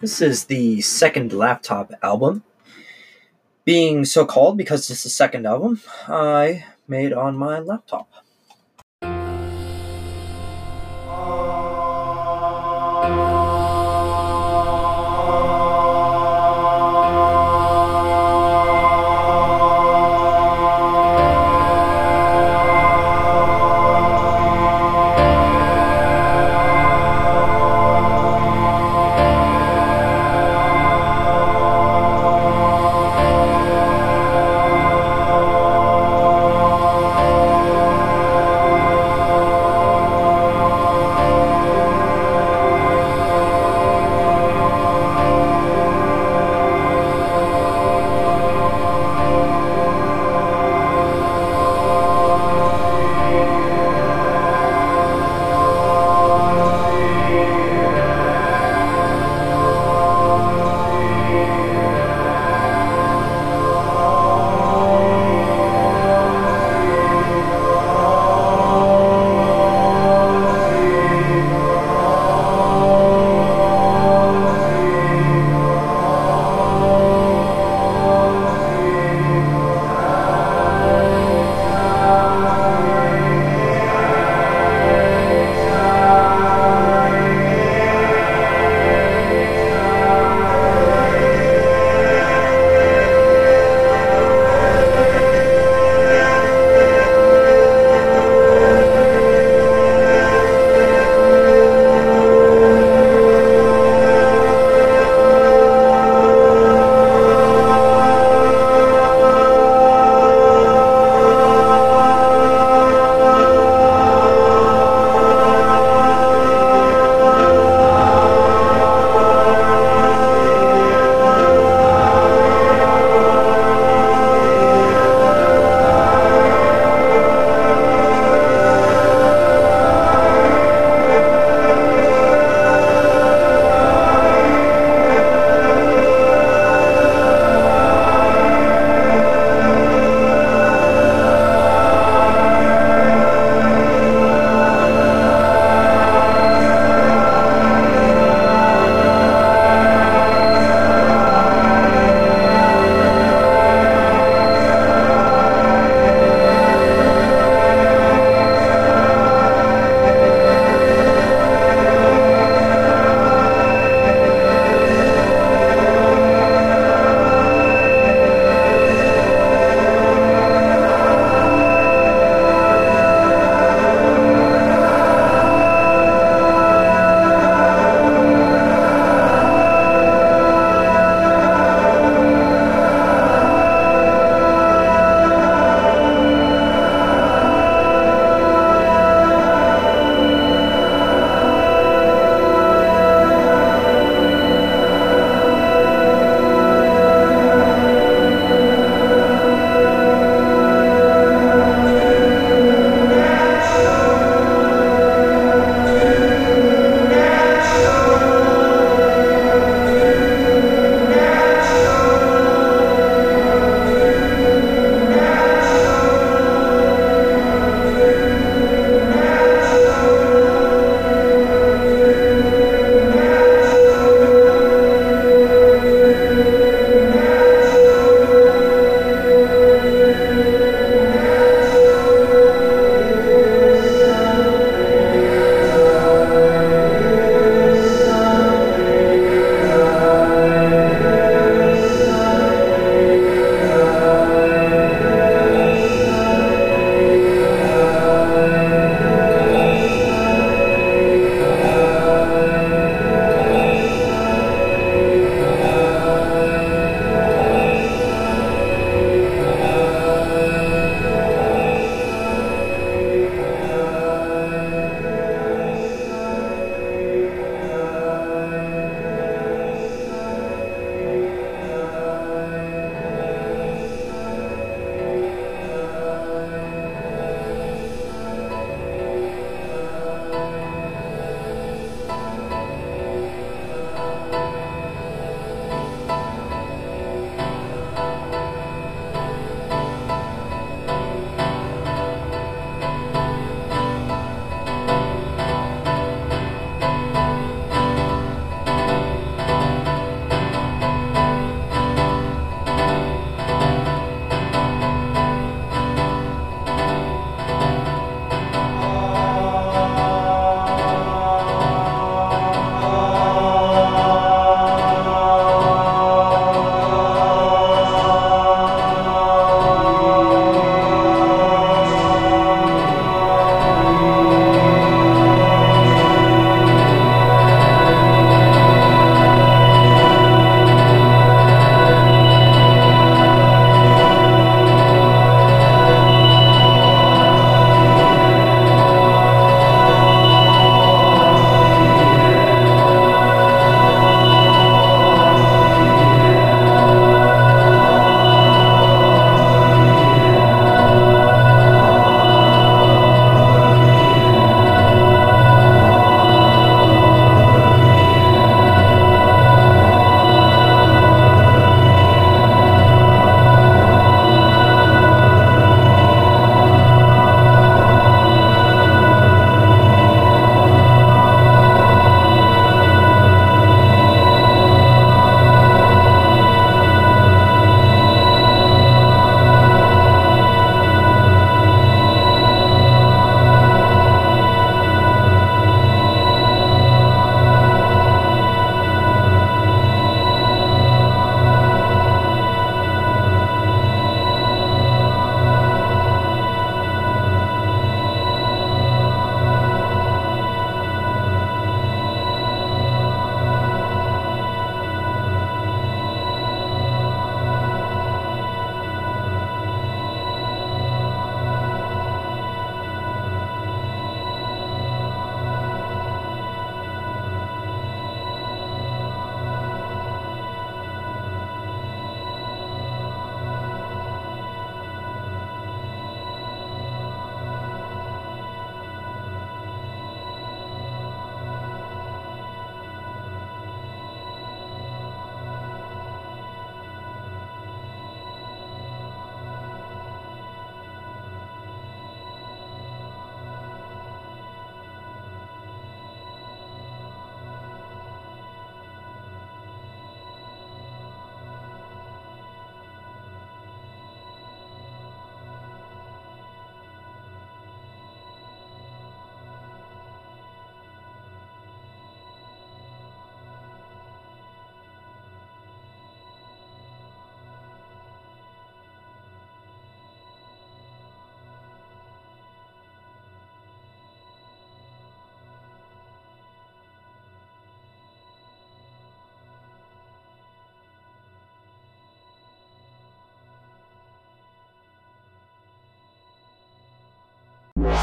This is the second laptop album. Being so called because it's the second album I made on my laptop.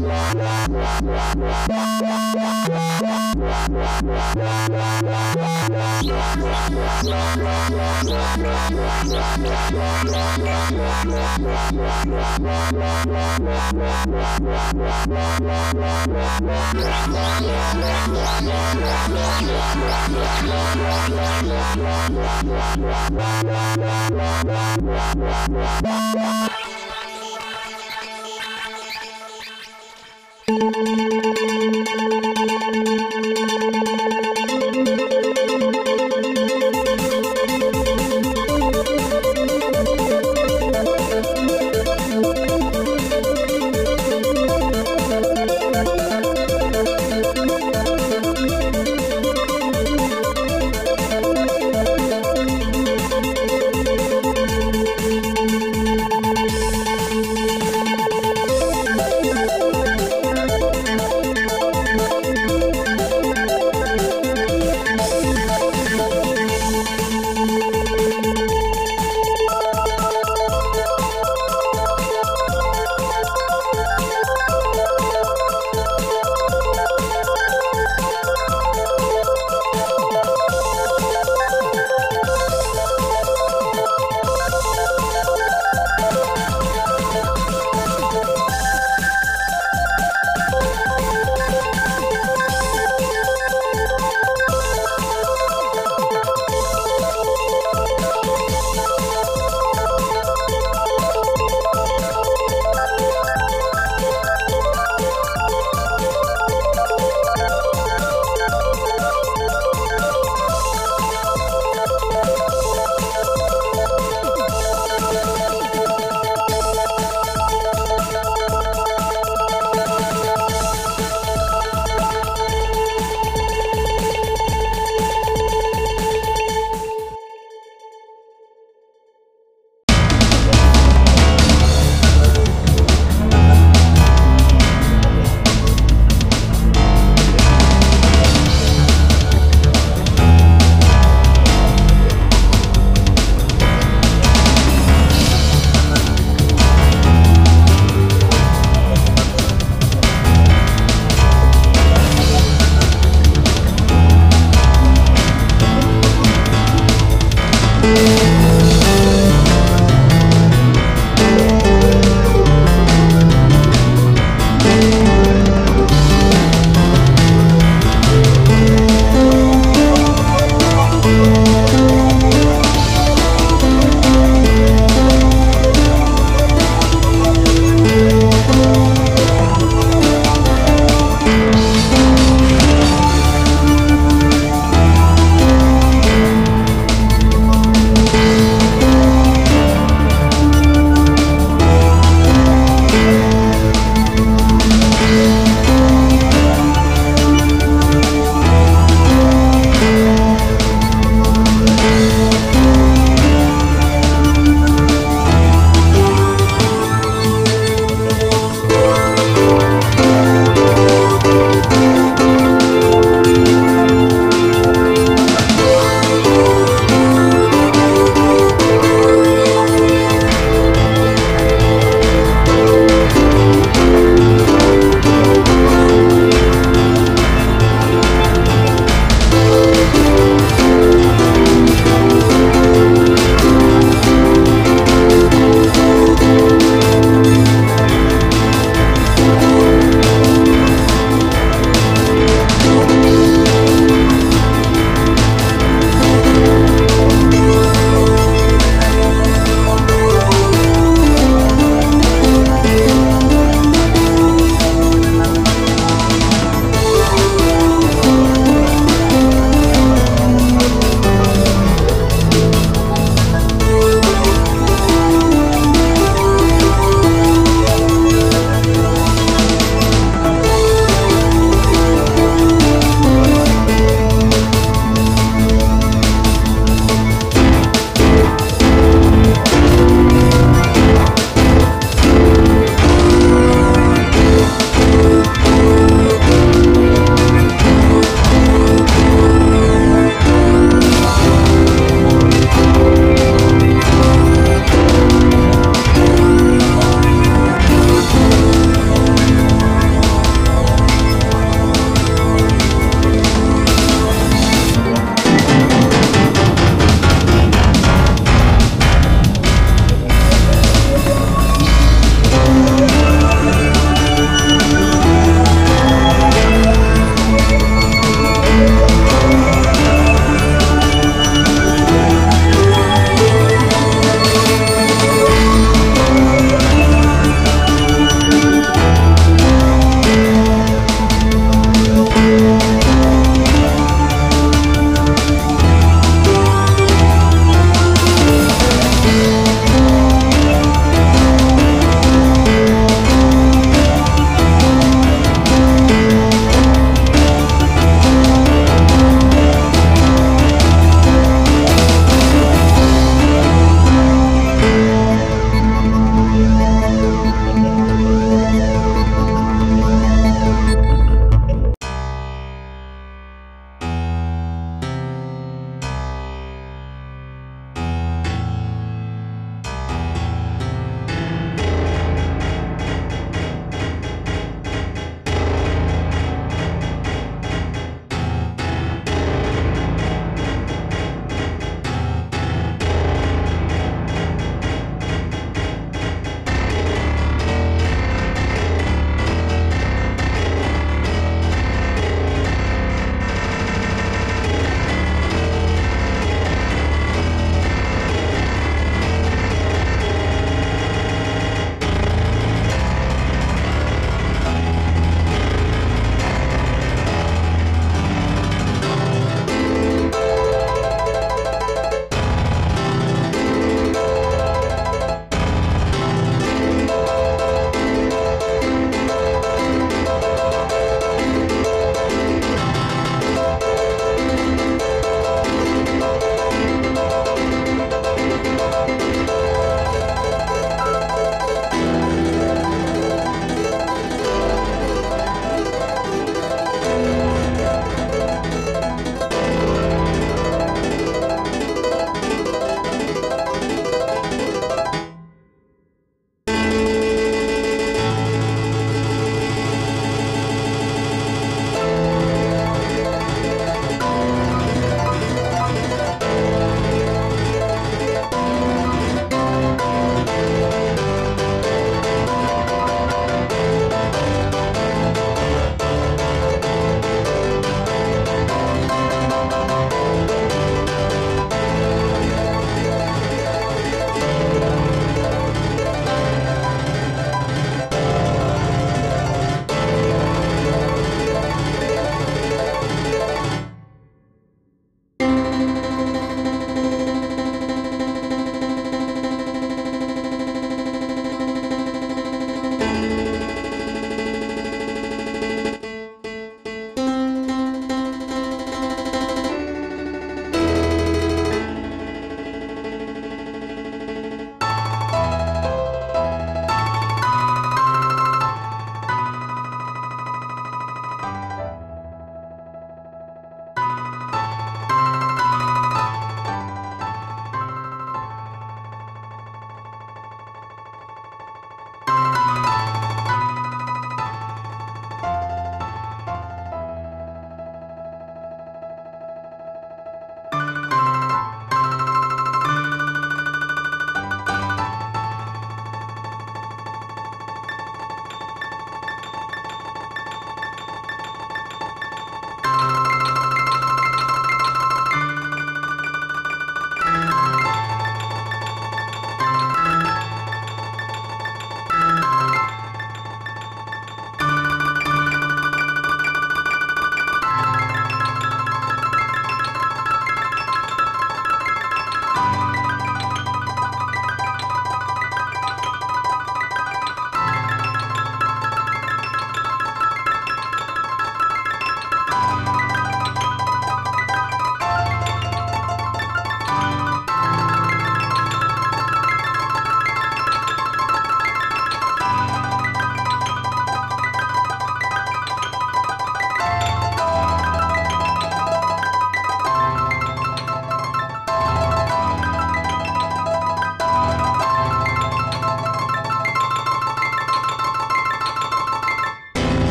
Bye.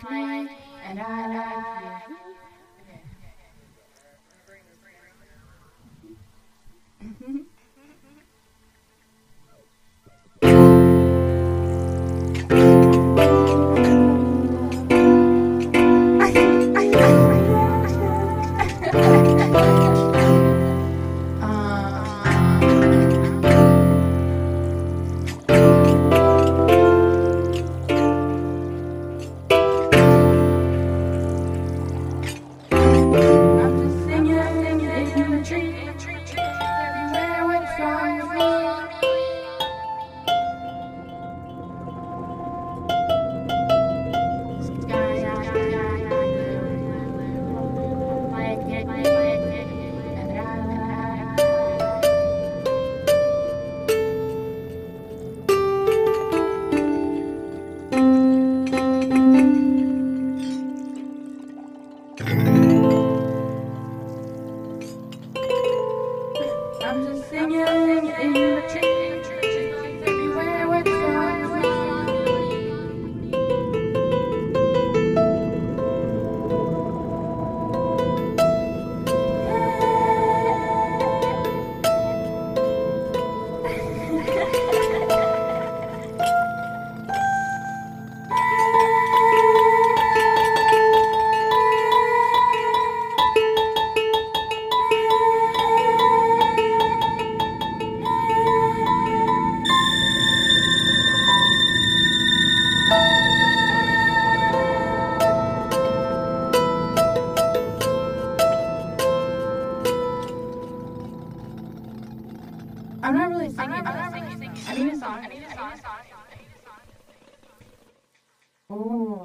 Like it, and I like you. singing. I need a song. I need a song. Oh.